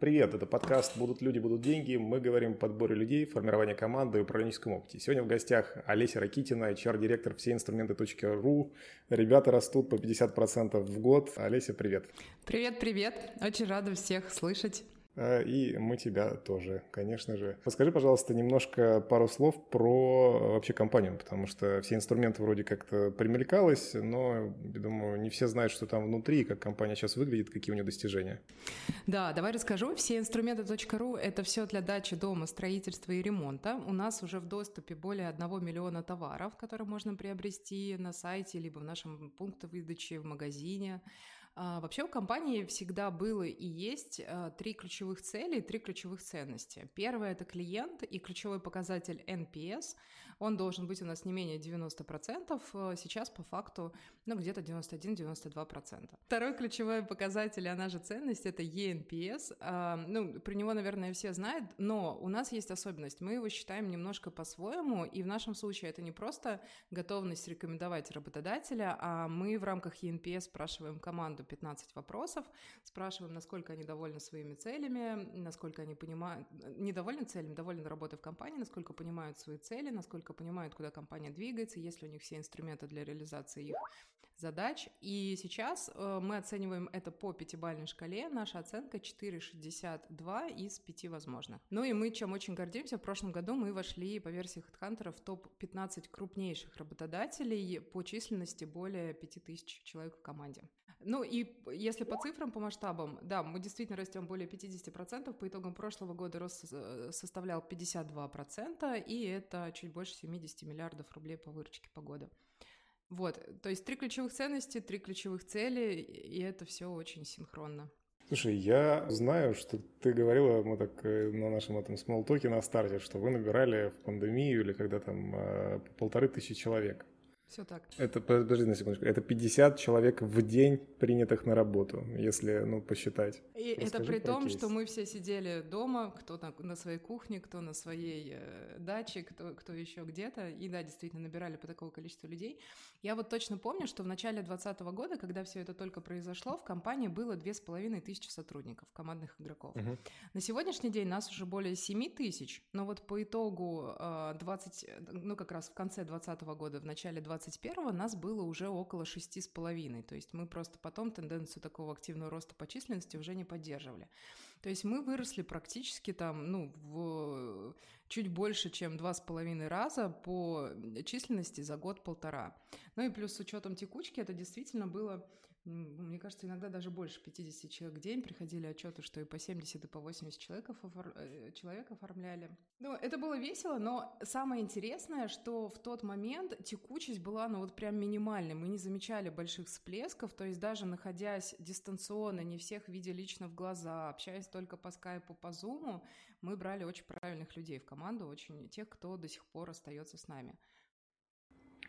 Привет, это подкаст «Будут люди, будут деньги». Мы говорим о подборе людей, формировании команды и управленческом опыте. Сегодня в гостях Олеся Ракитина, HR-директор всеинструменты.ру. Ребята растут по 50% в год. Олеся, привет. Привет-привет. Очень рада всех слышать. А, и мы тебя тоже, конечно же. Расскажи, пожалуйста, немножко пару слов про э, вообще компанию, потому что все инструменты вроде как-то примелькалось, но, я думаю, не все знают, что там внутри, как компания сейчас выглядит, какие у нее достижения. Да, давай расскажу. Все инструменты.ру — это все для дачи дома, строительства и ремонта. У нас уже в доступе более 1 миллиона товаров, которые можно приобрести на сайте, либо в нашем пункте выдачи в магазине. А, вообще у компании всегда было и есть а, три ключевых цели три ключевых ценности. Первое – это клиент и ключевой показатель NPS – он должен быть у нас не менее 90%, э, сейчас по факту, ну, где-то 91-92%. Второй ключевой показатель, она же ценность, это ENPS. А, ну, про него, наверное, все знают, но у нас есть особенность. Мы его считаем немножко по-своему, и в нашем случае это не просто готовность рекомендовать работодателя, а мы в рамках ENPS спрашиваем команду 15 вопросов, спрашиваем, насколько они довольны своими целями, насколько они понимают, недовольны целями, довольны работой в компании, насколько понимают свои цели, насколько четко понимают, куда компания двигается, есть ли у них все инструменты для реализации их задач. И сейчас э, мы оцениваем это по пятибалльной шкале. Наша оценка 4,62 из 5 возможных. Ну и мы чем очень гордимся, в прошлом году мы вошли по версии HeadHunter в топ-15 крупнейших работодателей по численности более 5000 человек в команде. Ну и если по цифрам, по масштабам, да, мы действительно растем более 50%. По итогам прошлого года рост э, составлял 52%, и это чуть больше 70 миллиардов рублей по выручке по году. Вот, то есть три ключевых ценности, три ключевых цели, и это все очень синхронно. Слушай, я знаю, что ты говорила, мы так э, на нашем этом смолтоке на старте, что вы набирали в пандемию или когда там э, полторы тысячи человек. Все так. Это, подожди на секундочку, это 50 человек в день принятых на работу, если, ну, посчитать. И Расскажи это при том, кейс. что мы все сидели дома, кто на, на своей кухне, кто на своей э, даче, кто, кто еще где-то, и да, действительно набирали по такому количеству людей. Я вот точно помню, что в начале 2020 года, когда все это только произошло, в компании было две с половиной тысячи сотрудников, командных игроков. Угу. На сегодняшний день нас уже более 7 тысяч, но вот по итогу э, 20, ну, как раз в конце 2020 года, в начале 20 21 нас было уже около 6,5. То есть мы просто потом тенденцию такого активного роста по численности уже не поддерживали. То есть мы выросли практически там, ну, в чуть больше, чем два с половиной раза по численности за год-полтора. Ну и плюс с учетом текучки это действительно было мне кажется, иногда даже больше 50 человек в день приходили отчеты, что и по 70, и по 80 человек, офор... Э, человек оформляли. Ну, это было весело, но самое интересное, что в тот момент текучесть была, ну, вот прям минимальной. Мы не замечали больших всплесков, то есть даже находясь дистанционно, не всех видя лично в глаза, общаясь только по скайпу, по зуму, мы брали очень правильных людей в команду, очень тех, кто до сих пор остается с нами.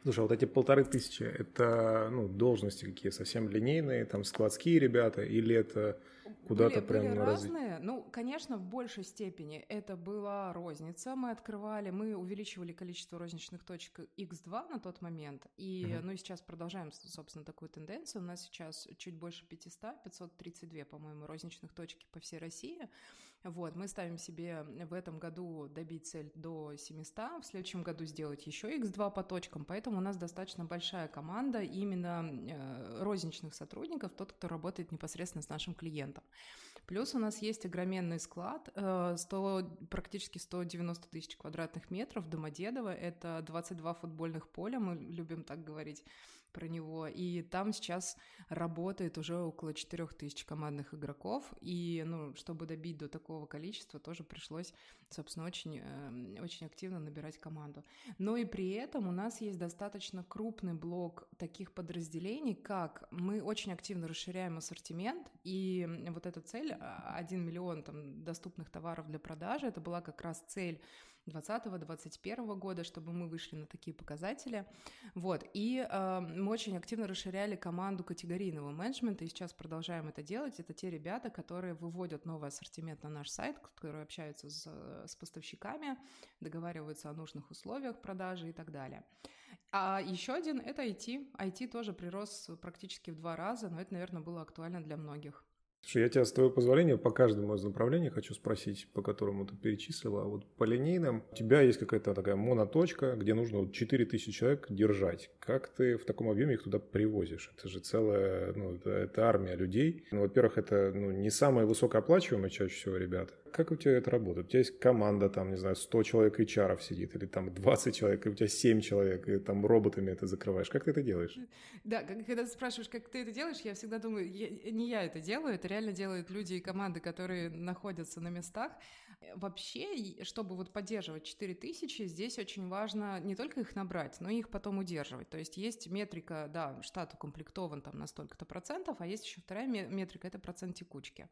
Слушай, а вот эти полторы тысячи, это ну, должности какие, совсем линейные, там складские ребята, или это куда-то прям были разные. Ну, конечно, в большей степени это была розница. Мы открывали, мы увеличивали количество розничных точек X2 на тот момент. И, uh-huh. ну, и сейчас продолжаем, собственно, такую тенденцию. У нас сейчас чуть больше 500, 532, по-моему, розничных точек по всей России. Вот, мы ставим себе в этом году добить цель до 700, в следующем году сделать еще X2 по точкам, поэтому у нас достаточно большая команда именно э, розничных сотрудников, тот, кто работает непосредственно с нашим клиентом. Плюс у нас есть огроменный склад, 100, э, практически 190 тысяч квадратных метров Домодедово, это 22 футбольных поля, мы любим так говорить, про него. И там сейчас работает уже около 4000 командных игроков. И, ну, чтобы добить до такого количества, тоже пришлось, собственно, очень, э, очень активно набирать команду. Но и при этом у нас есть достаточно крупный блок таких подразделений, как мы очень активно расширяем ассортимент, и вот эта цель, 1 а, миллион там, доступных товаров для продажи, это была как раз цель 2020-2021 года, чтобы мы вышли на такие показатели. Вот. И э, мы очень активно расширяли команду категорийного менеджмента, и сейчас продолжаем это делать. Это те ребята, которые выводят новый ассортимент на наш сайт, которые общаются с, с поставщиками, договариваются о нужных условиях продажи и так далее. А еще один — это IT. IT тоже прирос практически в два раза, но это, наверное, было актуально для многих. Слушай, я тебя, с твоего позволения, по каждому из направлений хочу спросить, по которому ты перечислила. Вот по линейным у тебя есть какая-то такая моноточка, где нужно вот 4000 человек держать. Как ты в таком объеме их туда привозишь? Это же целая, ну, это, это армия людей. Ну, во-первых, это ну, не самые высокооплачиваемые чаще всего ребята. Как у тебя это работает? У тебя есть команда, там, не знаю, 100 человек HR сидит, или там 20 человек, и у тебя 7 человек, и там роботами это закрываешь. Как ты это делаешь? Да, когда ты спрашиваешь, как ты это делаешь, я всегда думаю, я, не я это делаю, это реально делают люди и команды, которые находятся на местах. Вообще, чтобы вот поддерживать 4000, здесь очень важно не только их набрать, но и их потом удерживать. То есть есть метрика, да, штат укомплектован там на столько-то процентов, а есть еще вторая метрика, это процент текучки.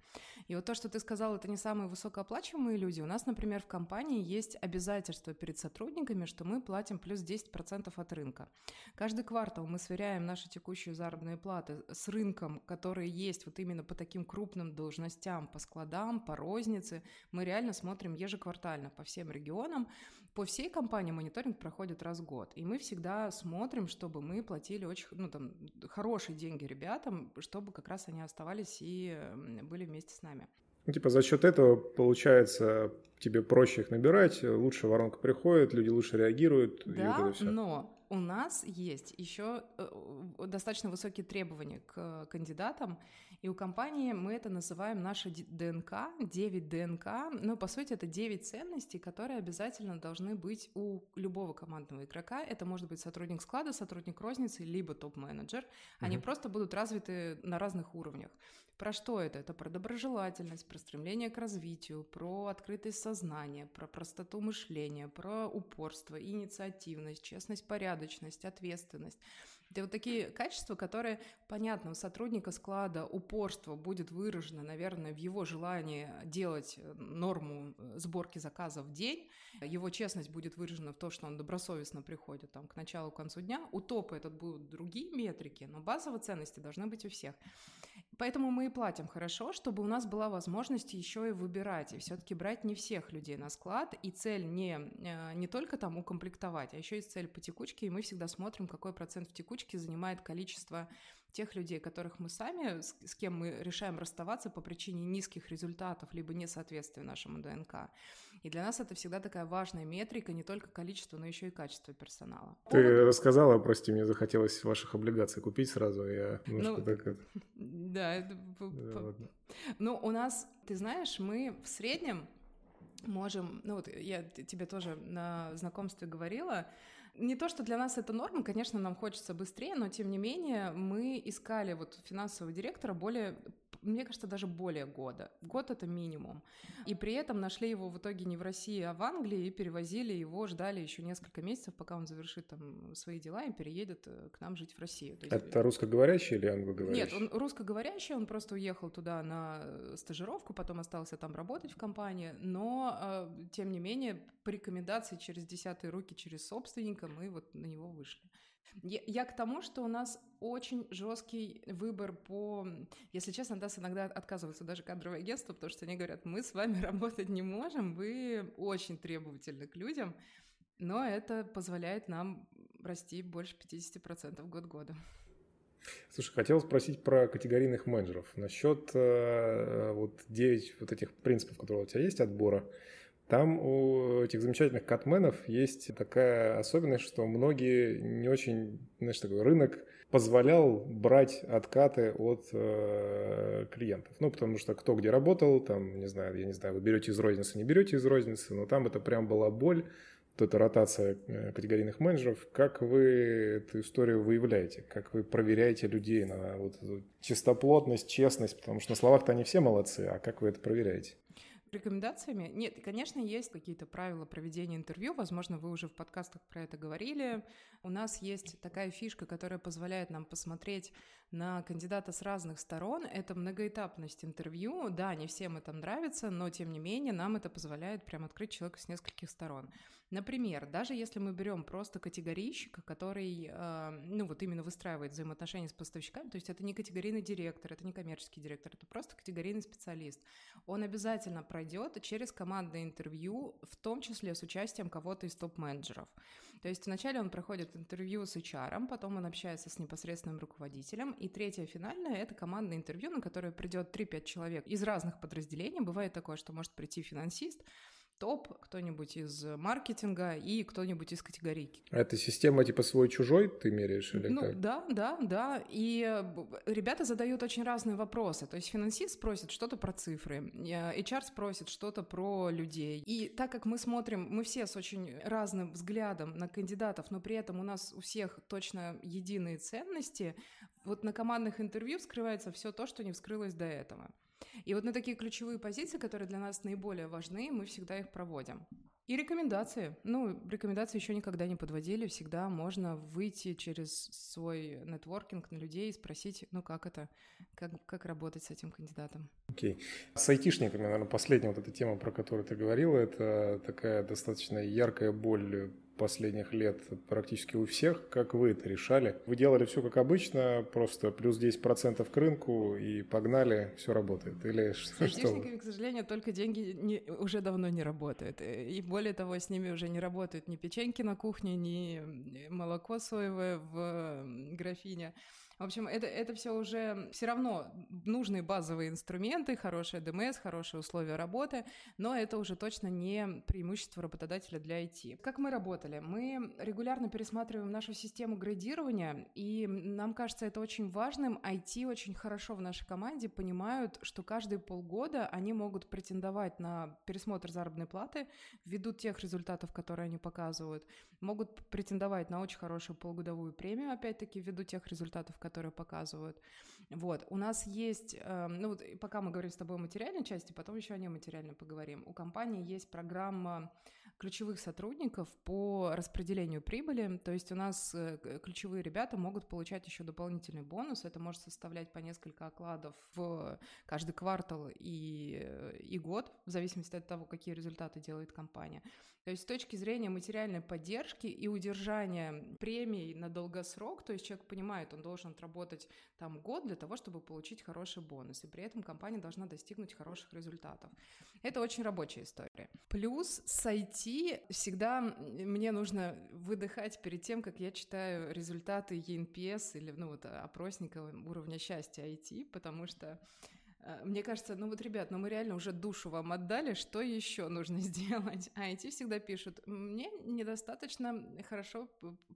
И вот то, что ты сказал, это не самые высокооплачиваемые люди. У нас, например, в компании есть обязательство перед сотрудниками, что мы платим плюс 10% от рынка. Каждый квартал мы сверяем наши текущие заработные платы с рынком, который есть вот именно по таким крупным должностям, по складам, по рознице. Мы реально смотрим ежеквартально по всем регионам. По всей компании мониторинг проходит раз в год. И мы всегда смотрим, чтобы мы платили очень ну, там, хорошие деньги ребятам, чтобы как раз они оставались и были вместе с нами. Ну, типа за счет этого получается тебе проще их набирать, лучше воронка приходит, люди лучше реагируют. Да, вот но у нас есть еще э, достаточно высокие требования к кандидатам, и у компании мы это называем наша ДНК, 9 ДНК. Ну, по сути, это 9 ценностей, которые обязательно должны быть у любого командного игрока. Это может быть сотрудник склада, сотрудник розницы, либо топ-менеджер. Они угу. просто будут развиты на разных уровнях. Про что это? Это про доброжелательность, про стремление к развитию, про открытость сознания, про простоту мышления, про упорство, инициативность, честность, порядочность, ответственность. Это вот такие качества, которые, понятно, у сотрудника склада упорство будет выражено, наверное, в его желании делать э, норму э, сборки заказов в день. Его честность будет выражена в том, что он добросовестно приходит там, к началу, к концу дня. У топа это будут другие метрики, но базовые ценности должны быть у всех. Поэтому мы и платим хорошо, чтобы у нас была возможность еще и выбирать, и все-таки брать не всех людей на склад, и цель не, э, не только там укомплектовать, а еще есть цель по текучке, и мы всегда смотрим, какой процент в текучке занимает количество тех людей, которых мы сами, с, с кем мы решаем расставаться по причине низких результатов, либо несоответствия нашему ДНК. И для нас это всегда такая важная метрика, не только количество, но еще и качество персонала. Ты Повод... рассказала, прости, мне захотелось ваших облигаций купить сразу, я немножко ну, так... Да, это... Ну, у нас, ты знаешь, мы в среднем можем, ну вот я тебе тоже на знакомстве говорила, не то, что для нас это норма, конечно, нам хочется быстрее, но тем не менее мы искали вот финансового директора более мне кажется, даже более года. Год это минимум. И при этом нашли его в итоге не в России, а в Англии и перевозили его, ждали еще несколько месяцев, пока он завершит там свои дела и переедет э, к нам жить в Россию. есть... Это русскоговорящий или англоговорящий? Нет, он русскоговорящий, он просто уехал туда на стажировку, потом остался там работать в компании, но э, тем не менее по рекомендации через десятые руки, через собственника мы вот на него вышли. Я, я к тому, что у нас очень жесткий выбор по... Если честно, нас иногда отказываются даже кадровые агентства, потому что они говорят, мы с вами работать не можем, вы очень требовательны к людям, но это позволяет нам расти больше 50% год-года. Слушай, хотел спросить про категорийных менеджеров. Насчет э, вот 9 вот этих принципов, которые у тебя есть отбора. Там у этих замечательных катменов есть такая особенность, что многие не очень, знаешь, такой рынок позволял брать откаты от э, клиентов. Ну, потому что кто где работал, там, не знаю, я не знаю, вы берете из розницы, не берете из розницы, но там это прям была боль, то это ротация э, категорийных менеджеров. Как вы эту историю выявляете? Как вы проверяете людей на вот чистоплотность, честность? Потому что на словах-то они все молодцы, а как вы это проверяете? Рекомендациями? Нет, конечно, есть какие-то правила проведения интервью. Возможно, вы уже в подкастах про это говорили. У нас есть такая фишка, которая позволяет нам посмотреть на кандидата с разных сторон. Это многоэтапность интервью. Да, не всем это нравится, но тем не менее нам это позволяет прям открыть человека с нескольких сторон. Например, даже если мы берем просто категорийщика, который, э, ну вот именно выстраивает взаимоотношения с поставщиками, то есть это не категорийный директор, это не коммерческий директор, это просто категорийный специалист, он обязательно пройдет через командное интервью, в том числе с участием кого-то из топ-менеджеров. То есть вначале он проходит интервью с HR, потом он общается с непосредственным руководителем, и третье финальное — это командное интервью, на которое придет 3-5 человек из разных подразделений. Бывает такое, что может прийти финансист, топ, кто-нибудь из маркетинга и кто-нибудь из категорийки. А это система типа свой-чужой ты меряешь или ну, как? Да, да, да. И ребята задают очень разные вопросы. То есть финансист спросит что-то про цифры, э, HR спросит что-то про людей. И так как мы смотрим, мы все с очень разным взглядом на кандидатов, но при этом у нас у всех точно единые ценности, вот на командных интервью вскрывается все то, что не вскрылось до этого. И вот на такие ключевые позиции, которые для нас наиболее важны, мы всегда их проводим. И рекомендации. Ну, рекомендации еще никогда не подводили. Всегда можно выйти через свой нетворкинг на людей и спросить, ну, как это, как, как работать с этим кандидатом. Окей. Okay. С айтишниками, наверное, последняя вот эта тема, про которую ты говорила, это такая достаточно яркая боль последних лет практически у всех. Как вы это решали? Вы делали все как обычно, просто плюс 10% к рынку и погнали, все работает? Или с айтишниками, к сожалению, только деньги не, уже давно не работают. И более того, с ними уже не работают ни печеньки на кухне, ни молоко соевое в графине. В общем, это, это все уже все равно нужные базовые инструменты, хорошая ДМС, хорошие условия работы, но это уже точно не преимущество работодателя для IT. Как мы работали? Мы регулярно пересматриваем нашу систему градирования, и нам кажется это очень важным. IT очень хорошо в нашей команде понимают, что каждые полгода они могут претендовать на пересмотр заработной платы ввиду тех результатов, которые они показывают, могут претендовать на очень хорошую полугодовую премию, опять-таки, ввиду тех результатов, которые которые показывают. Вот, у нас есть, э, ну вот пока мы говорим с тобой о материальной части, потом еще о нематериальной поговорим. У компании есть программа ключевых сотрудников по распределению прибыли, то есть у нас э, ключевые ребята могут получать еще дополнительный бонус, это может составлять по несколько окладов в каждый квартал и, э, и год, в зависимости от того, какие результаты делает компания. То есть с точки зрения материальной поддержки и удержания премий на долгосрок, то есть человек понимает, он должен отработать там год для того, чтобы получить хороший бонус, и при этом компания должна достигнуть хороших результатов. Это очень рабочая история. Плюс с IT всегда мне нужно выдыхать перед тем, как я читаю результаты ENPS или ну, вот, опросника уровня счастья IT, потому что мне кажется, ну вот, ребят, ну мы реально уже душу вам отдали, что еще нужно сделать? А эти всегда пишут, мне недостаточно хорошо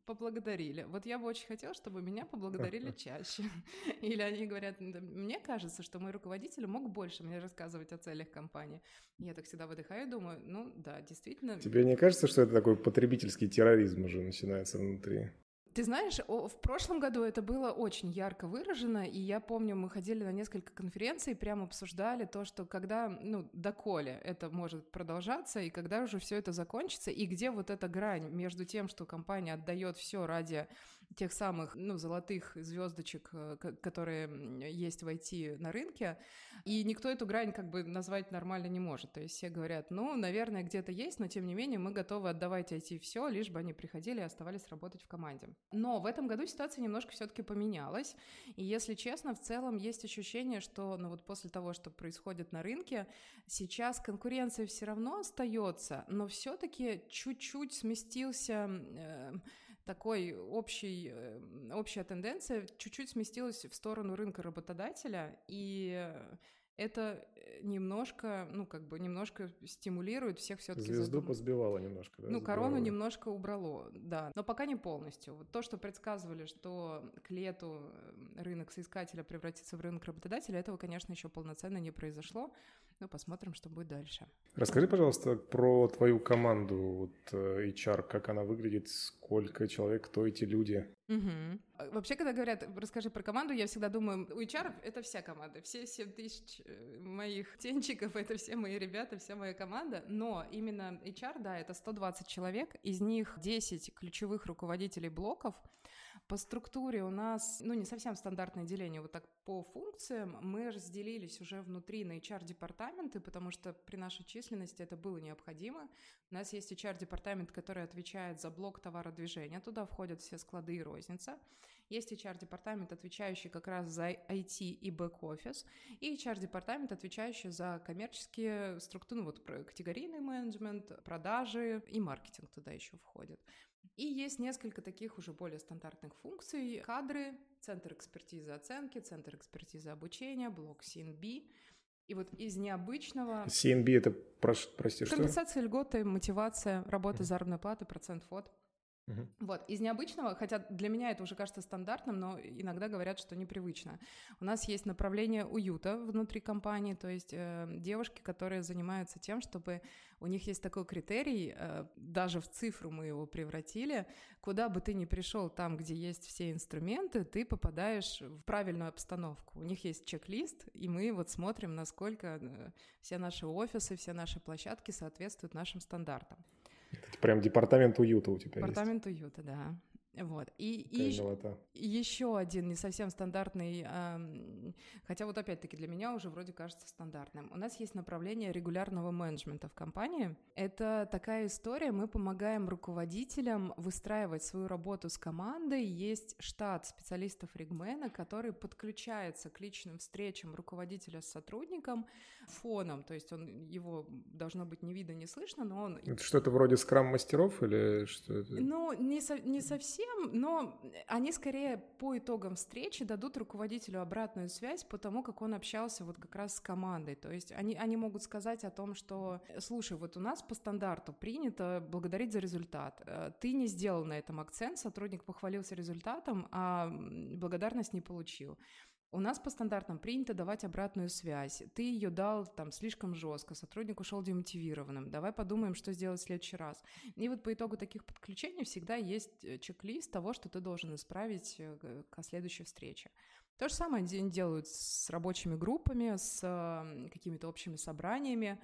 поблагодарили. Вот я бы очень хотела, чтобы меня поблагодарили чаще. Или они говорят, мне кажется, что мой руководитель мог больше мне рассказывать о целях компании. Я так всегда выдыхаю и думаю, ну да, действительно. Тебе не кажется, что это такой потребительский терроризм уже начинается внутри? Ты знаешь, в прошлом году это было очень ярко выражено, и я помню, мы ходили на несколько конференций, прямо обсуждали то, что когда, ну, доколе это может продолжаться, и когда уже все это закончится, и где вот эта грань между тем, что компания отдает все ради тех самых, ну, золотых звездочек, э, которые есть в IT на рынке, и никто эту грань как бы назвать нормально не может. То есть все говорят, ну, наверное, где-то есть, но тем не менее мы готовы отдавать IT все, лишь бы они приходили и оставались работать в команде. Но в этом году ситуация немножко все-таки поменялась, и если честно, в целом есть ощущение, что, ну, вот после того, что происходит на рынке, сейчас конкуренция все равно остается, но все-таки чуть-чуть сместился э, такой общий, э, общая тенденция чуть-чуть сместилась в сторону рынка работодателя, и это э, немножко, ну, как бы немножко стимулирует всех все-таки. Звезду задуматься. позбивало немножко, да? Ну, Сбивало. корону немножко убрало, да. Но пока не полностью. Вот то, что предсказывали, что к лету э, рынок соискателя превратится в рынок работодателя, этого, конечно, еще полноценно не произошло. Ну, посмотрим, что будет дальше. Расскажи, пожалуйста, про твою команду вот, э, HR, как она выглядит, сколько человек, кто эти люди? Угу. Вообще, когда говорят, расскажи про команду, я всегда думаю, у HR это вся команда, все 7 тысяч э, моих тенчиков, это все мои ребята, вся моя команда, но именно HR, да, это 120 человек, из них 10 ключевых руководителей блоков, По структуре у нас, ну, не совсем стандартное деление, вот так по функциям мы разделились уже внутри на HR-департаменты, потому что при нашей численности это было необходимо. У нас есть HR-департамент, который отвечает за блок товародвижения, туда входят все склады и розница. Есть HR-департамент, отвечающий как раз за IT и бэк-офис, и HR-департамент, отвечающий за коммерческие структуры, ну вот категорийный менеджмент, продажи и маркетинг туда еще входит. И есть несколько таких уже более стандартных функций. Кадры, центр экспертизы оценки, центр экспертизы обучения, блок CNB. И вот из необычного... CNB это, прости, что? Компенсация льготы, мотивация, работа, заработной платы, процент фот. Угу. Вот, из необычного, хотя для меня это уже кажется стандартным, но иногда говорят, что непривычно. У нас есть направление уюта внутри компании, то есть э, девушки, которые занимаются тем, чтобы у них есть такой критерий, э, даже в цифру мы его превратили, куда бы ты ни пришел, там, где есть все инструменты, ты попадаешь в правильную обстановку. У них есть чек-лист, и мы вот смотрим, насколько э, все наши офисы, все наши площадки соответствуют нашим стандартам. Это прям департамент уюта у тебя Департамент есть. уюта, да. Вот. И, и еще один не совсем стандартный, э, хотя вот опять-таки для меня уже вроде кажется стандартным. У нас есть направление регулярного менеджмента в компании. Это такая история, мы помогаем руководителям выстраивать свою работу с командой. Есть штат специалистов регмена, который подключается к личным встречам руководителя с сотрудником фоном, то есть он его должно быть не видно, не слышно, но он... Это что-то вроде скрам-мастеров или что это? Ну, не, со, не совсем совсем, но они скорее по итогам встречи дадут руководителю обратную связь по тому, как он общался вот как раз с командой. То есть они, они могут сказать о том, что, слушай, вот у нас по стандарту принято благодарить за результат. Э, ты не сделал на этом акцент, сотрудник похвалился результатом, а благодарность не получил. У нас по стандартам принято давать обратную связь. Ты ее дал там слишком жестко, сотрудник ушел демотивированным. Давай подумаем, что сделать в следующий раз. И вот по итогу таких подключений всегда есть э, чек-лист того, что ты должен исправить э, к следующей встрече. То же самое делают с рабочими группами, с какими-то общими собраниями.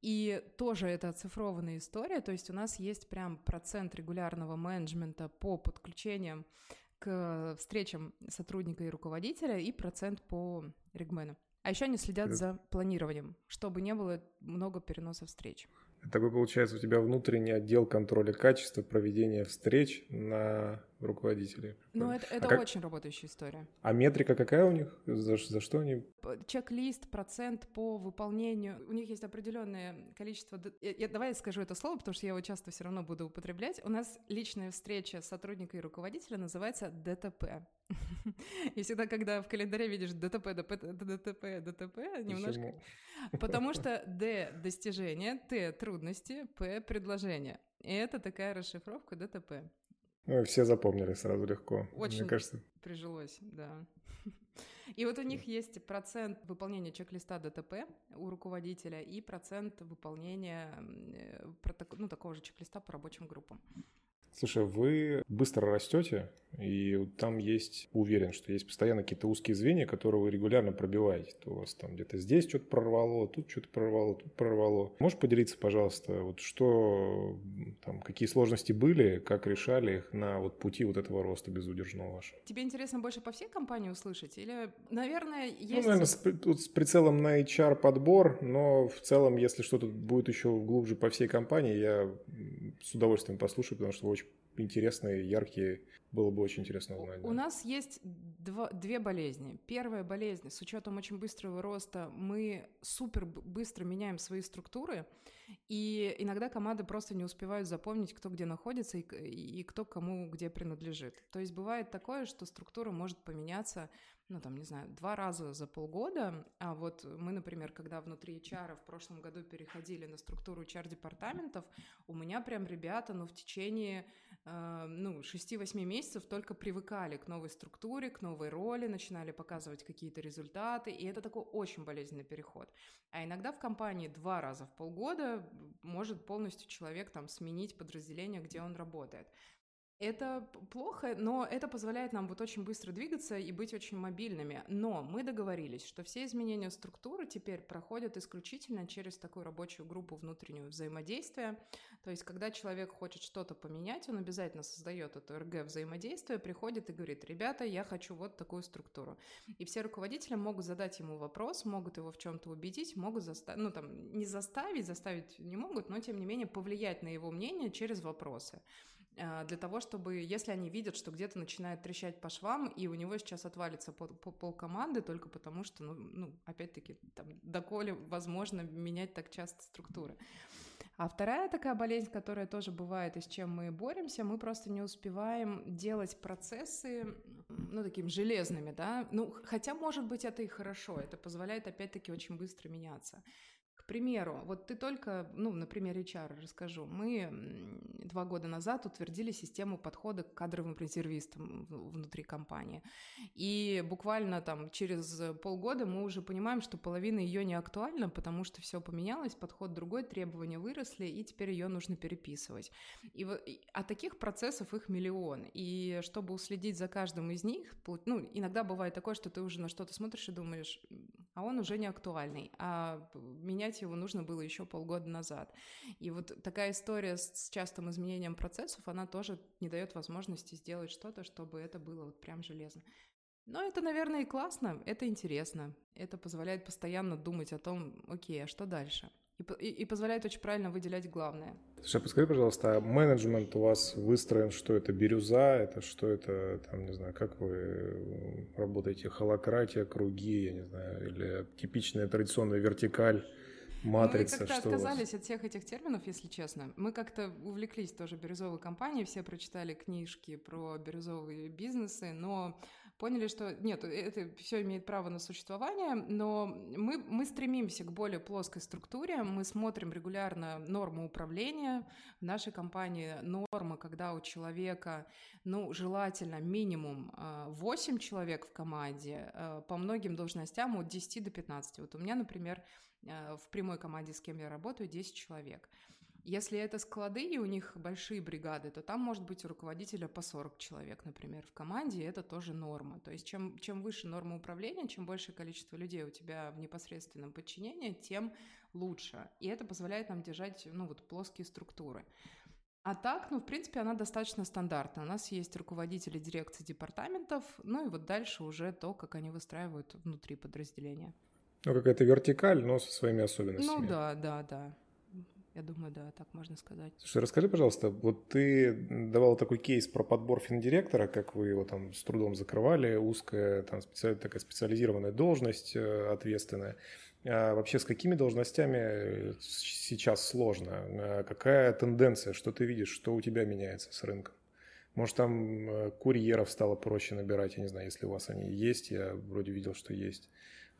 И тоже это оцифрованная история. То есть у нас есть прям процент регулярного менеджмента по подключениям к встречам сотрудника и руководителя и процент по регмену. А еще они следят за планированием, чтобы не было много переносов встреч. Такой получается у тебя внутренний отдел контроля качества проведения встреч на руководителей. Ну, это, это а как... очень работающая история. А метрика какая у них? За, за что они? Чек-лист, процент по выполнению. У них есть определенное количество... Я, я, давай я скажу это слово, потому что я его часто все равно буду употреблять. У нас личная встреча сотрудника и руководителя называется ДТП. И всегда, когда в календаре видишь ДТП, ДТП, ДТП, ДТП, немножко... Потому что Д – достижение, Т – трудности, П – предложение. И это такая расшифровка ДТП. Ну, все запомнили сразу легко. Очень Мне кажется. прижилось, да. И вот у них есть процент выполнения чек-листа ДТП у руководителя и процент выполнения э, ну, такого же чек-листа по рабочим группам. Слушай, вы быстро растете, и там есть, уверен, что есть постоянно какие-то узкие звенья, которые вы регулярно пробиваете. То у вас там где-то здесь что-то прорвало, тут что-то прорвало, тут прорвало. Можешь поделиться, пожалуйста, вот что там, какие сложности были, как решали их на вот пути вот этого роста безудержного вашего? Тебе интересно больше по всей компании услышать? Или, наверное, есть... Ну, наверное, с, тут с прицелом на HR-подбор, но в целом, если что-то будет еще глубже по всей компании, я с удовольствием послушаю, потому что вы очень интересные, яркие. Было бы очень интересно узнать. У нас есть два, две болезни. Первая болезнь, с учетом очень быстрого роста, мы супер быстро меняем свои структуры, и иногда команды просто не успевают запомнить, кто где находится и, и кто кому где принадлежит. То есть бывает такое, что структура может поменяться ну, там, не знаю, два раза за полгода, а вот мы, например, когда внутри HR в прошлом году переходили на структуру HR-департаментов, у меня прям ребята, ну, в течение, э, ну, 6-8 месяцев только привыкали к новой структуре, к новой роли, начинали показывать какие-то результаты, и это такой очень болезненный переход. А иногда в компании два раза в полгода может полностью человек там сменить подразделение, где он работает. Это плохо, но это позволяет нам вот очень быстро двигаться и быть очень мобильными. Но мы договорились, что все изменения структуры теперь проходят исключительно через такую рабочую группу внутреннюю взаимодействия. То есть, когда человек хочет что-то поменять, он обязательно создает эту РГ взаимодействия, приходит и говорит, ребята, я хочу вот такую структуру. И все руководители могут задать ему вопрос, могут его в чем-то убедить, могут заставить, ну там не заставить, заставить не могут, но тем не менее повлиять на его мнение через вопросы. А, для того, чтобы, если они видят, что где-то начинает трещать по швам, и у него сейчас отвалится пол, пол, команды только потому, что, ну, ну опять-таки, там, доколе возможно менять так часто структуры. А вторая такая болезнь, которая тоже бывает и с чем мы боремся, мы просто не успеваем делать процессы, ну, такими железными, да, ну, хотя, может быть, это и хорошо, это позволяет, опять-таки, очень быстро меняться примеру, вот ты только, ну, на примере HR расскажу. Мы два года назад утвердили систему подхода к кадровым резервистам внутри компании. И буквально там через полгода мы уже понимаем, что половина ее не актуальна, потому что все поменялось, подход другой, требования выросли, и теперь ее нужно переписывать. И, а таких процессов их миллион. И чтобы уследить за каждым из них, ну, иногда бывает такое, что ты уже на что-то смотришь и думаешь, а он уже не актуальный, а менять его нужно было еще полгода назад. И вот такая история с частым изменением процессов, она тоже не дает возможности сделать что-то, чтобы это было вот прям железно. Но это, наверное, и классно, это интересно. Это позволяет постоянно думать о том, окей, а что дальше? И, и, и позволяет очень правильно выделять главное. Слушай, подскажи, пожалуйста, а менеджмент у вас выстроен, что это бирюза, это что это, там, не знаю, как вы работаете, холократия, круги, я не знаю, или типичная традиционная вертикаль? Матрица. Мы как-то отказались от всех этих терминов, если честно. Мы как-то увлеклись тоже бирюзовой компанией, все прочитали книжки про бирюзовые бизнесы, но поняли, что нет, это все имеет право на существование, но мы, мы стремимся к более плоской структуре, мы смотрим регулярно нормы управления. В нашей компании норма, когда у человека, ну, желательно минимум 8 а, человек в команде, а, по многим должностям от 10 до 15. Вот у меня, например, в прямой команде, с кем я работаю, 10 человек. Если это склады, и у них большие бригады, то там может быть у руководителя по 40 человек, например, в команде, и это тоже норма. То есть чем, чем выше норма управления, чем большее количество людей у тебя в непосредственном подчинении, тем лучше. И это позволяет нам держать, ну, вот плоские структуры. А так, ну, в принципе, она достаточно стандартна. У нас есть руководители дирекции департаментов, ну и вот дальше уже то, как они выстраивают внутри подразделения. Ну, какая-то вертикаль, но со своими особенностями. Ну да, да, да. Я думаю, да, так можно сказать. Слушай, расскажи, пожалуйста, вот ты давал такой кейс про подбор финдиректора, как вы его там с трудом закрывали, узкая, там специаль, такая специализированная должность э, ответственная. А вообще с какими должностями сейчас сложно? А какая тенденция, что ты видишь, что у тебя меняется с рынком? Может, там э, курьеров стало проще набирать, я не знаю, если у вас они есть, я вроде видел, что есть.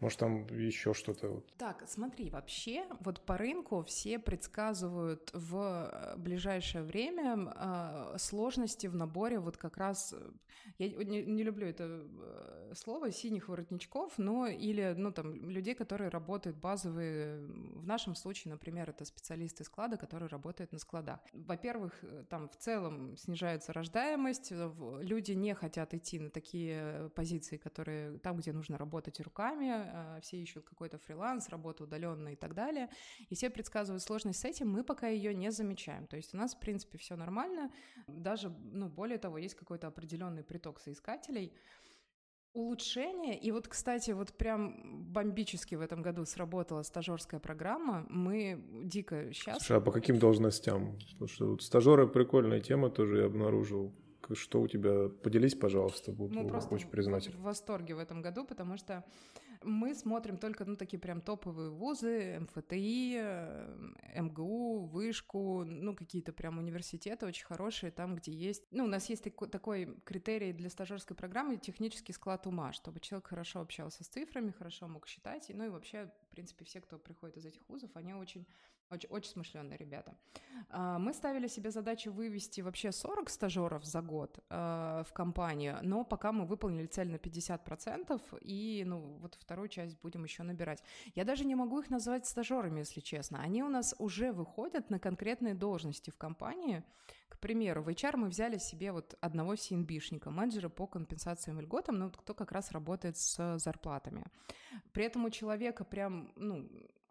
Может, там еще что-то? Так, смотри, вообще вот по рынку все предсказывают в э, ближайшее время э, сложности в наборе вот как раз... Э, я не, не люблю это э, слово «синих воротничков», но или, ну, там, людей, которые работают базовые... В нашем случае, например, это специалисты склада, которые работают на складах. Во-первых, там в целом снижается рождаемость, люди не хотят идти на такие позиции, которые там, где нужно работать руками, Э, все ищут какой-то фриланс, работу удаленно и так далее, и все предсказывают сложность с этим, мы пока ее не замечаем. То есть у нас, в принципе, все нормально, даже, ну, более того, есть какой-то определенный приток соискателей, Улучшение. И вот, кстати, вот прям бомбически в этом году сработала стажерская программа. Мы дико счастливы. Слушай, а по каким должностям? Потому что вот стажеры прикольная тема тоже я обнаружил. Что у тебя? Поделись, пожалуйста, буду ну, просто очень признателен. в восторге в этом году, потому что мы смотрим только, ну, такие прям топовые вузы, МФТИ, э, МГУ, Вышку, ну, какие-то прям университеты очень хорошие, там, где есть... Ну, у нас есть такой, такой критерий для стажерской программы — технический склад ума, чтобы человек хорошо общался с цифрами, хорошо мог считать, ну, и вообще, в принципе, все, кто приходит из этих вузов, они очень Очень, очень смышленые ребята. А, мы ставили себе задачу вывести вообще 40 стажеров за год а, в компанию, но пока мы выполнили цель на 50%, и ну, вот вторую часть будем еще набирать. Я даже не могу их назвать стажерами, если честно. Они у нас уже выходят на конкретные должности в компании. К примеру, в HR мы взяли себе вот одного CNB-шника, менеджера по компенсациям и льготам, ну, кто как раз работает с зарплатами. При этом у человека прям, ну,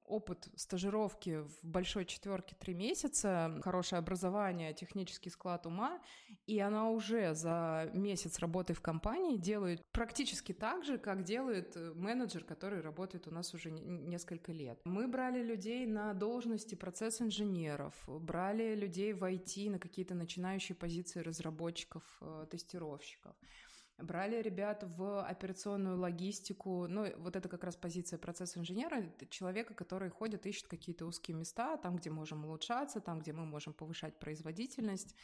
опыт стажировки в большой четверке три месяца, хорошее образование, технический склад ума, и она уже за месяц работы в компании делает практически так же, как делает э, менеджер, который работает у нас уже несколько лет. Мы брали людей на должности процесс-инженеров, брали людей в IT на какие-то начинающие позиции разработчиков, э, тестировщиков брали ребят в операционную логистику. Ну, вот это как раз позиция процесс-инженера, человека, который ходит, ищет какие-то узкие места, там, где можем улучшаться, там, где мы можем повышать производительность.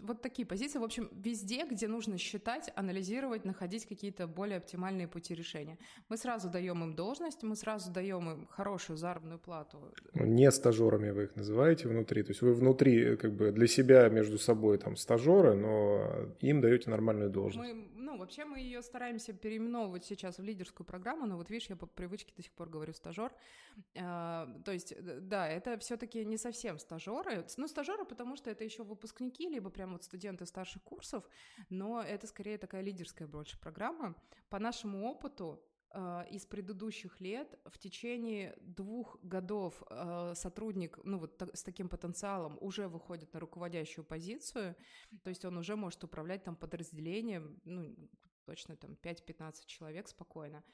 Вот такие позиции, в общем, везде, где нужно считать, анализировать, находить какие-то более оптимальные пути решения. Мы сразу даем им должность, мы сразу даем им хорошую заработную плату. Не стажерами вы их называете внутри, то есть вы внутри как бы для себя между собой там стажеры, но им даете нормальную должность. Мы ну, вообще мы ее стараемся переименовывать сейчас в лидерскую программу, но вот видишь, я по привычке до сих пор говорю стажер. А, то есть, да, это все-таки не совсем стажеры. Ну, стажеры, потому что это еще выпускники, либо прям вот студенты старших курсов, но это скорее такая лидерская больше программа. По нашему опыту, из предыдущих лет в течение двух годов а, сотрудник, ну вот с таким потенциалом уже выходит на руководящую позицию, то есть он уже может управлять там подразделением, ну точно там 5-15 человек спокойно.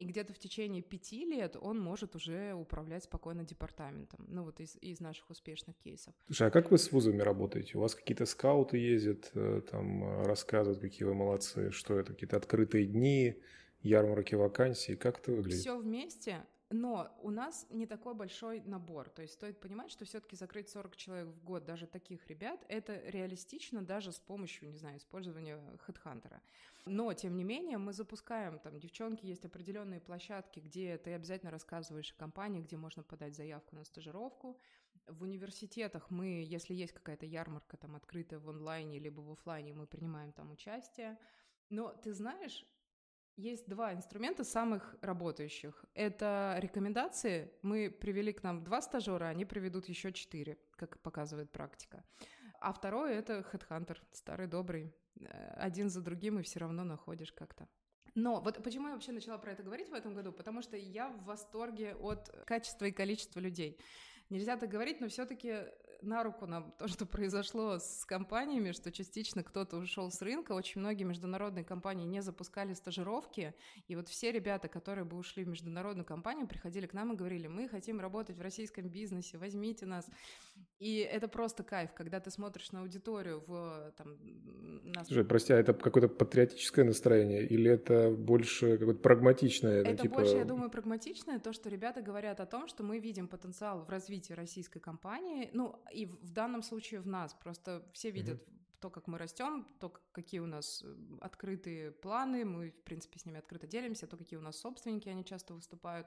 И где-то в течение пяти лет он может уже управлять спокойно департаментом. Ну вот из, из наших успешных кейсов. Слушай, а как вы с вузами работаете? У вас какие-то скауты ездят, э, там рассказывают, какие вы молодцы, что это, какие-то открытые дни, ярмарки вакансий? Как это выглядит? Все вместе, но у нас не такой большой набор. То есть стоит понимать, что все-таки закрыть 40 человек в год, даже таких ребят, это реалистично даже с помощью, не знаю, использования HeadHunter. Но, тем не менее, мы запускаем, там, девчонки, есть определенные площадки, где ты обязательно рассказываешь о компании, где можно подать заявку на стажировку. В университетах мы, если есть какая-то ярмарка там открытая в онлайне либо в офлайне, мы принимаем там участие. Но ты знаешь, есть два инструмента самых работающих. Это рекомендации. Мы привели к нам два стажера, они приведут еще четыре, как показывает практика. А второе — это Headhunter, старый добрый. Э, один за другим и все равно находишь как-то. Но вот почему я вообще начала про это говорить в этом году? Потому что я в восторге от качества и количества людей. Нельзя так говорить, но все-таки на руку нам то, что произошло с компаниями, что частично кто-то ушел с рынка, очень многие международные компании не запускали стажировки, и вот все ребята, которые бы ушли в международную компанию, приходили к нам и говорили, мы хотим работать в российском бизнесе, возьмите нас. И это просто кайф, когда ты смотришь на аудиторию в там... Нас... Слушай, прости, а это какое-то патриотическое настроение или это больше какое-то прагматичное? Это типа... больше, я думаю, прагматичное, то, что ребята говорят о том, что мы видим потенциал в развитии российской компании, ну, и в данном случае в нас. Просто все видят mm-hmm. То, как мы растем, то, какие у нас э, открытые планы, мы, в принципе, с ними открыто делимся, то, какие у нас собственники, они часто выступают.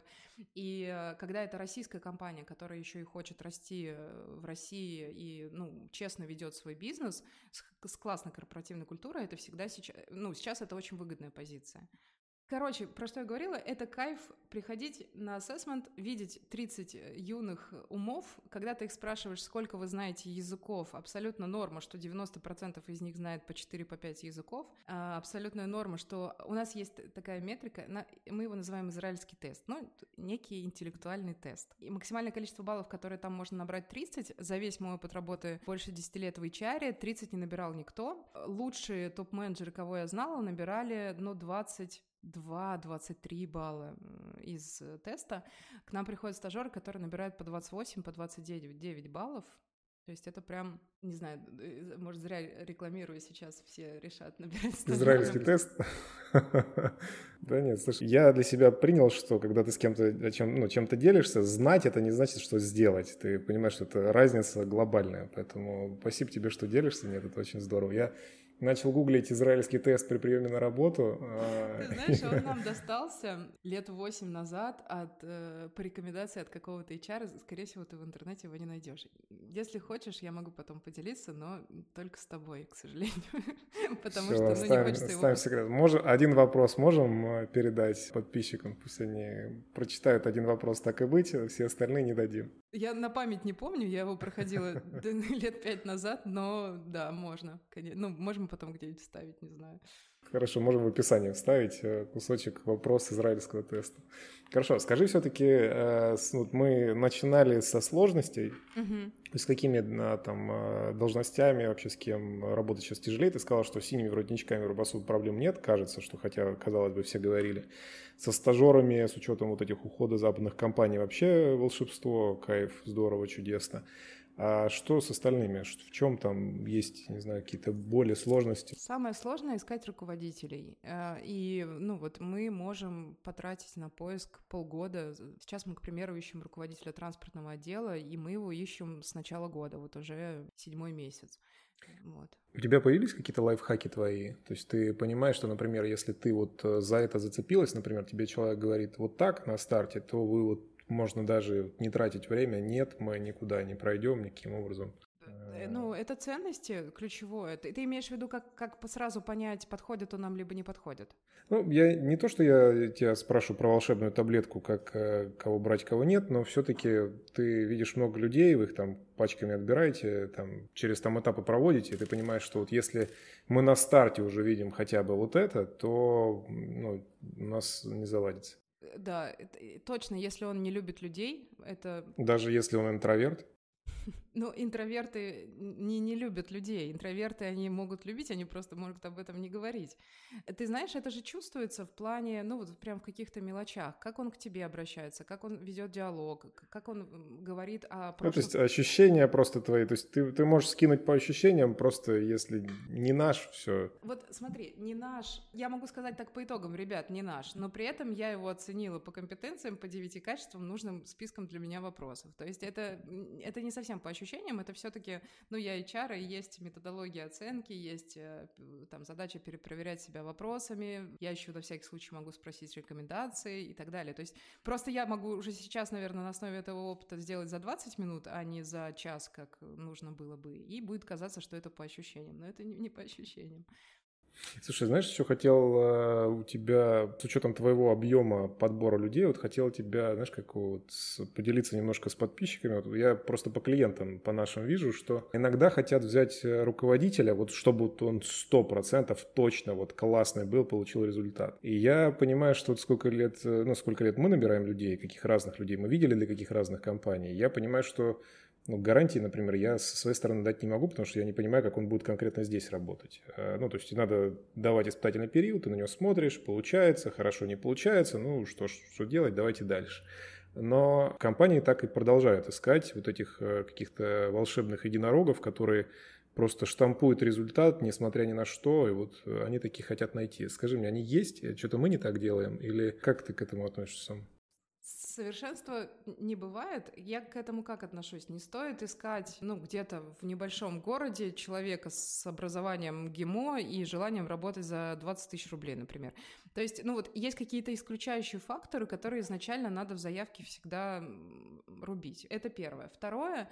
И э, когда это российская компания, которая еще и хочет расти э, в России и, ну, честно ведет свой бизнес с, с классной корпоративной культурой, это всегда сейчас, ну, сейчас это очень выгодная позиция. Короче, про что я говорила, это кайф приходить на ассессмент, видеть 30 юных умов, когда ты их спрашиваешь, сколько вы знаете языков, абсолютно норма, что 90% из них знает по 4-5 по языков, а абсолютная норма, что у нас есть такая метрика, мы его называем израильский тест, ну, некий интеллектуальный тест. И максимальное количество баллов, которые там можно набрать 30, за весь мой опыт работы больше 10 лет в HR, 30 не набирал никто. Лучшие топ-менеджеры, кого я знала, набирали, ну, 20 2-23 балла из э, теста. К нам приходят стажеры, которые набирают по 28, по 29 9 баллов. То есть это прям, не знаю, э, может, зря рекламирую сейчас, все решат набирать стажеров. Израильский тест? Да нет, слушай, я для себя принял, что когда ты с кем-то чем, ну, чем-то делишься, знать это не значит, что сделать. Ты понимаешь, что это разница глобальная. Поэтому спасибо тебе, что делишься. Нет, это очень здорово. Я начал гуглить израильский тест при приеме на работу. А, Ты знаешь, он нам достался лет восемь назад от, э, по рекомендации от какого-то HR. Скорее всего, ты в интернете его не найдешь. Если хочешь, я могу потом поделиться, но только с тобой, к сожалению. Потому что ну, не хочется его... секрет. Можем, один вопрос можем э, передать подписчикам? Пусть они прочитают один вопрос, так и быть, все остальные не дадим. Я на память не помню, я его проходила лет пять назад, но да, можно. Ну, можем потом где-нибудь вставить, не знаю. Хорошо, можем в описании вставить э, кусочек вопрос израильского теста. Хорошо, скажи все-таки, э, вот мы начинали со сложностей, угу. с какими там э, должностями, вообще с кем работать сейчас тяжелее? Ты сказала, что с синими воротничками в Рубасу проблем нет, кажется, что хотя, казалось бы, все говорили. Со стажерами, с учетом вот этих ухода западных компаний вообще волшебство, кайф, здорово, чудесно. А что с остальными? В чем там есть, не знаю, какие-то более сложности? Самое сложное — искать руководителей. Э, и, ну, вот мы можем потратить на поиск полгода. Сейчас мы, к примеру, ищем руководителя транспортного отдела, и мы его ищем с начала года, вот уже седьмой месяц. Вот. У тебя появились какие-то лайфхаки твои? То есть ты понимаешь, что, например, если ты вот э, за это зацепилась, например, тебе человек говорит вот так на старте, то вы вот можно даже не тратить время. Нет, мы никуда не пройдем никаким образом. Э, ну, это ценности ключевое. Ты, ты имеешь в виду, как, как сразу понять, подходит он нам, либо не подходит? Ну, я не то, что я тебя спрашиваю про волшебную таблетку, как э, кого брать, кого нет, но все-таки ты видишь много людей, вы их там пачками отбираете, там через там этапы проводите, и ты понимаешь, что вот если мы на старте уже видим хотя бы вот это, то ну, у нас не заладится. Да, точно, если он не любит людей, это... Даже если он интроверт? Ну, интроверты не, не любят людей. Интроверты, они могут любить, они просто могут об этом не говорить. Ты знаешь, это же чувствуется в плане, ну, вот прям в каких-то мелочах. Как он к тебе обращается, как он ведет диалог, как он говорит о прошлом... Ну, то есть ощущения просто твои. То есть ты, ты можешь скинуть по ощущениям, просто если не наш, все. Вот смотри, не наш. Я могу сказать так по итогам, ребят, не наш. Но при этом я его оценила по компетенциям, по девяти качествам, нужным списком для меня вопросов. То есть это, это не совсем по ощущениям ощущениям, это все-таки, ну, я HR, и есть методология оценки, есть э, там задача перепроверять себя вопросами, я еще на всякий случай могу спросить рекомендации и так далее. То есть просто я могу уже сейчас, наверное, на основе этого опыта сделать за 20 минут, а не за час, как нужно было бы, и будет казаться, что это по ощущениям, но это не, не по ощущениям. Слушай, знаешь, еще хотел э, у тебя, с учетом твоего объема подбора людей, вот хотел тебя, знаешь, как вот поделиться немножко с подписчиками. Вот я просто по клиентам, по нашим вижу, что иногда хотят взять э, руководителя, вот чтобы вот он сто процентов точно вот классный был, получил результат. И я понимаю, что вот сколько лет, э, ну, сколько лет мы набираем людей, каких разных людей мы видели для каких разных компаний. Я понимаю, что ну, гарантии, например, я со своей стороны дать не могу, потому что я не понимаю, как он будет конкретно здесь работать. Э, ну, то есть надо давать испытательный период, ты на него смотришь, получается, хорошо, не получается, ну, что, что делать, давайте дальше. Но компании так и продолжают искать вот этих э, каких-то волшебных единорогов, которые просто штампуют результат, несмотря ни на что, и вот они такие хотят найти. Скажи мне, они есть? Что-то мы не так делаем? Или как ты к этому относишься Совершенства не бывает. Я к этому как отношусь? Не стоит искать, ну, где-то в небольшом городе человека с образованием ГИМО и желанием работать за 20 тысяч рублей, например. То есть, ну вот, есть какие-то исключающие факторы, которые изначально надо в заявке всегда рубить. Это первое. Второе,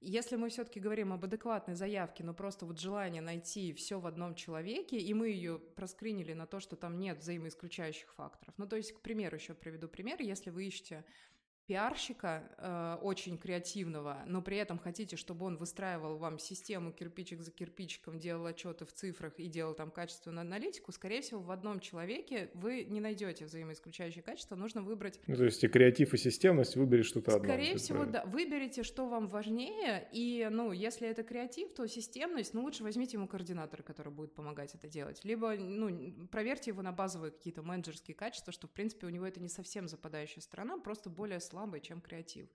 если мы все-таки говорим об адекватной заявке, но просто вот желание найти все в одном человеке, и мы ее проскринили на то, что там нет взаимоисключающих факторов. Ну, то есть, к примеру, еще приведу пример, если вы ищете пиарщика э, очень креативного, но при этом хотите, чтобы он выстраивал вам систему кирпичик за кирпичиком, делал отчеты в цифрах и делал там качественную аналитику, скорее всего, в одном человеке вы не найдете взаимоисключающие качества, нужно выбрать... Ну, то есть и креатив, и системность, выбери что-то одно. Скорее всего, да. Выберите, что вам важнее, и, ну, если это креатив, то системность, ну, лучше возьмите ему координатора, который будет помогать это делать. Либо, ну, проверьте его на базовые какие-то менеджерские качества, что, в принципе, у него это не совсем западающая сторона, просто более сложная слабый, чем креатив.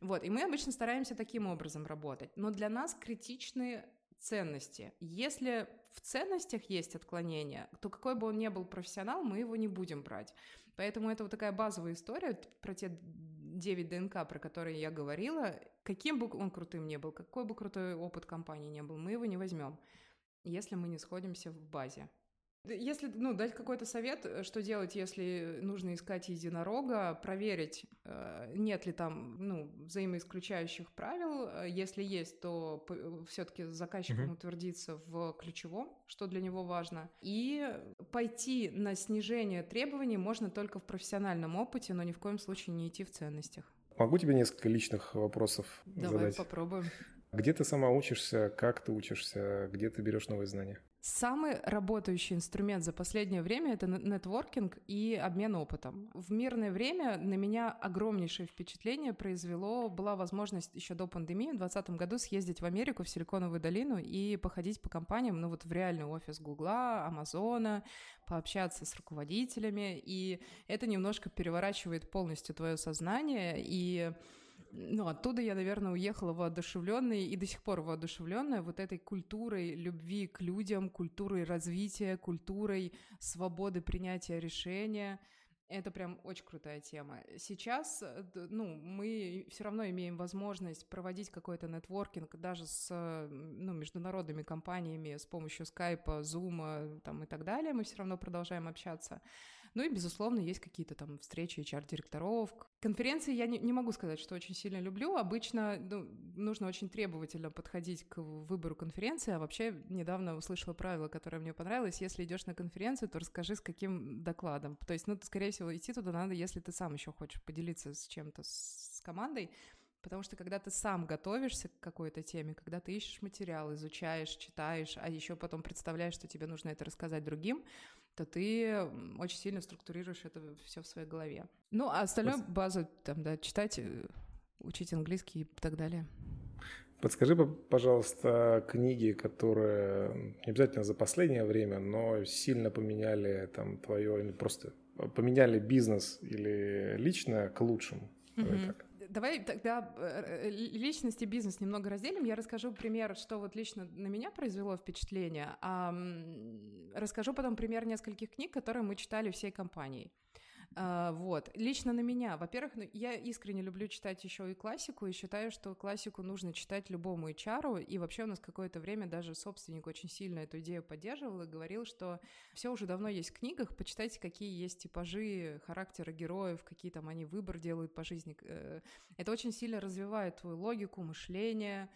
Вот, и мы обычно стараемся таким образом работать. Но для нас критичны ценности. Если в ценностях есть отклонения, то какой бы он ни был профессионал, мы его не будем брать. Поэтому это вот такая базовая история про те 9 ДНК, про которые я говорила. Каким бы он крутым не был, какой бы крутой опыт компании не был, мы его не возьмем. если мы не сходимся в базе. Если ну, дать какой-то совет, э, что делать, если нужно искать единорога, проверить, э, нет ли там ну, взаимоисключающих правил. Э, если есть, то все-таки с заказчиком uh-huh. утвердиться в ключевом, что для него важно. И пойти на снижение требований можно только в профессиональном опыте, но ни в коем случае не идти в ценностях. Могу тебе несколько личных вопросов Давай задать? Давай попробуем. Где ты сама учишься, как ты учишься, где ты берешь новые знания? Самый работающий инструмент за последнее время — это нетворкинг и обмен опытом. В мирное время на меня огромнейшее впечатление произвело, была возможность еще до пандемии в 2020 году съездить в Америку, в Силиконовую долину и походить по компаниям, ну вот в реальный офис Гугла, Амазона, пообщаться с руководителями, и это немножко переворачивает полностью твое сознание, и ну, оттуда я, наверное, уехала воодушевленная и до сих пор воодушевленная вот этой культурой любви к людям, культурой развития, культурой свободы принятия решения. Это прям очень крутая тема. Сейчас, э, ну, мы все равно имеем возможность проводить какой-то нетворкинг даже с ну, международными компаниями с помощью скайпа, зума там, и так далее. Мы все равно продолжаем общаться. Ну и, безусловно, есть какие-то там встречи HR-директоров. Конференции я не, не могу сказать, что очень сильно люблю. Обычно ну, нужно очень требовательно подходить к выбору конференции. А вообще недавно услышала правило, которое мне понравилось. Если идешь на конференцию, то расскажи, с каким докладом. То есть, ну, скорее всего, идти туда надо, если ты сам еще хочешь поделиться с чем-то с командой. Потому что когда ты сам готовишься к какой-то теме, когда ты ищешь материал, изучаешь, читаешь, а еще потом представляешь, что тебе нужно это рассказать другим, то ты очень сильно структурируешь это все в своей голове. Ну, а остальное базу, там, да, читать, э, учить английский и так далее. Подскажи, пожалуйста, книги, которые не обязательно за последнее время, но сильно поменяли там твое, просто поменяли бизнес или лично к лучшему. Mm-hmm. так. Давай тогда э, личность и бизнес немного разделим. Я расскажу пример, что вот лично на меня произвело впечатление, а расскажу потом пример нескольких книг, которые мы читали всей компанией. А, вот. Лично на меня, во-первых, ну, я искренне люблю читать еще и классику, и считаю, что классику нужно читать любому HR, и вообще у нас какое-то время даже собственник очень сильно эту идею поддерживал и говорил, что все уже давно есть в книгах, почитайте, какие есть типажи характера героев, какие там они выбор делают по жизни. Э, это очень сильно развивает твою логику, мышление,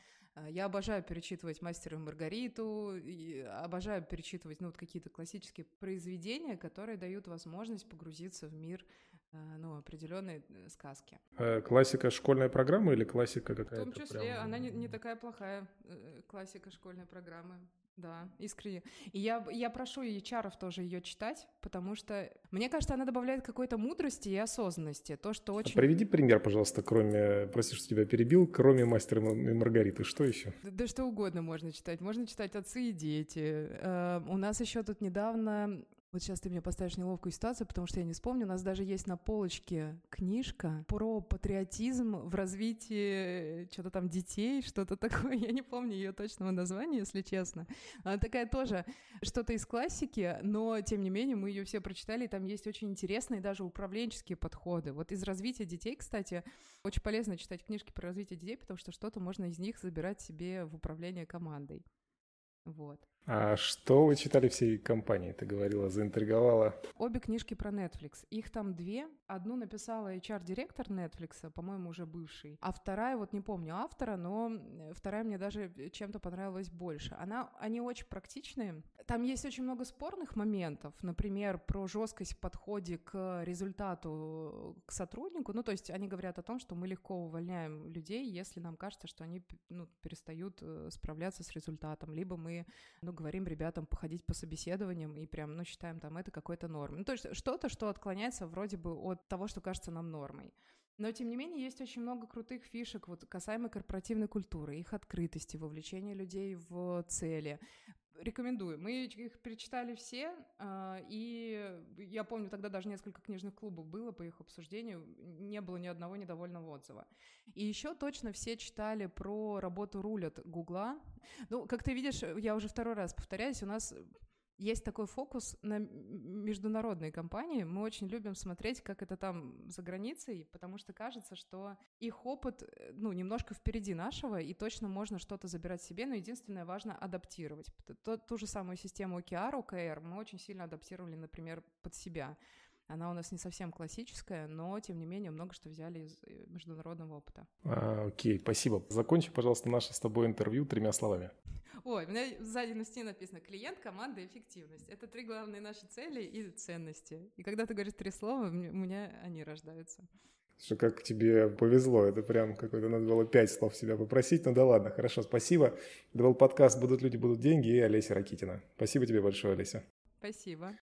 я обожаю перечитывать «Мастера и Маргариту», и обожаю перечитывать ну, вот какие-то классические произведения, которые дают возможность погрузиться в мир а, ну, определенной э, сказки. Э, классика школьной программы или классика какая-то? В том числе, прям... она не, не такая плохая, э, классика школьной программы. Да, искренне. И я, я прошу HR тоже ее читать, потому что, мне кажется, она добавляет какой-то мудрости и осознанности. То, что очень... Приведи пример, пожалуйста, кроме, прости, что тебя перебил, кроме «Мастера и Маргариты». Что еще? Да, да что угодно можно читать. Можно читать «Отцы и дети». Э, у нас еще тут недавно вот сейчас ты меня поставишь в неловкую ситуацию, потому что я не вспомню. У нас даже есть на полочке книжка про патриотизм в развитии что-то там детей, что-то такое. Я не помню ее точного названия, если честно. Она такая тоже что-то из классики, но тем не менее мы ее все прочитали, и там есть очень интересные даже управленческие подходы. Вот из развития детей, кстати, очень полезно читать книжки про развитие детей, потому что что-то можно из них забирать себе в управление командой. Вот. А что вы читали всей компании? Ты говорила, заинтриговала. Обе книжки про Netflix. Их там две. Одну написала HR-директор Netflix, по-моему, уже бывший. А вторая, вот не помню автора, но вторая мне даже чем-то понравилась больше. Она, они очень практичные. Там есть очень много спорных моментов. Например, про жесткость в подходе к результату, к сотруднику. Ну, то есть они говорят о том, что мы легко увольняем людей, если нам кажется, что они ну, перестают э, справляться с результатом. Либо мы ну, говорим ребятам походить по собеседованиям и прям, ну, считаем там это какой-то нормой. Ну, то есть что-то, что отклоняется вроде бы от того, что кажется нам нормой. Но, тем не менее, есть очень много крутых фишек вот, касаемо корпоративной культуры, их открытости, вовлечения людей в цели. Рекомендую. Мы их перечитали все, а, и я помню, тогда даже несколько книжных клубов было по их обсуждению, не было ни одного недовольного отзыва. И еще точно все читали про работу рулят Гугла. Ну, как ты видишь, я уже второй раз повторяюсь, у нас есть такой фокус на международные компании. Мы очень любим смотреть, как это там за границей, потому что кажется, что их опыт, э, ну, немножко впереди нашего, и точно можно что-то забирать себе, но единственное, важно адаптировать. Ту, ту же самую систему OKR, OKR мы очень сильно адаптировали, например, под себя. Она у нас не совсем классическая, но, тем не менее, много что взяли из э, международного опыта. А, окей, спасибо. Закончи, пожалуйста, наше с тобой интервью тремя словами. Ой, у меня сзади на стене написано «клиент, команда, эффективность». Это три главные наши цели и ценности. И когда ты говоришь три слова, у меня они рождаются. Что как тебе повезло, это прям какой-то надо было пять слов себя попросить, ну да ладно, хорошо, спасибо. Это был подкаст «Будут люди, будут деньги» и Олеся Ракитина. Спасибо тебе большое, Олеся. Спасибо.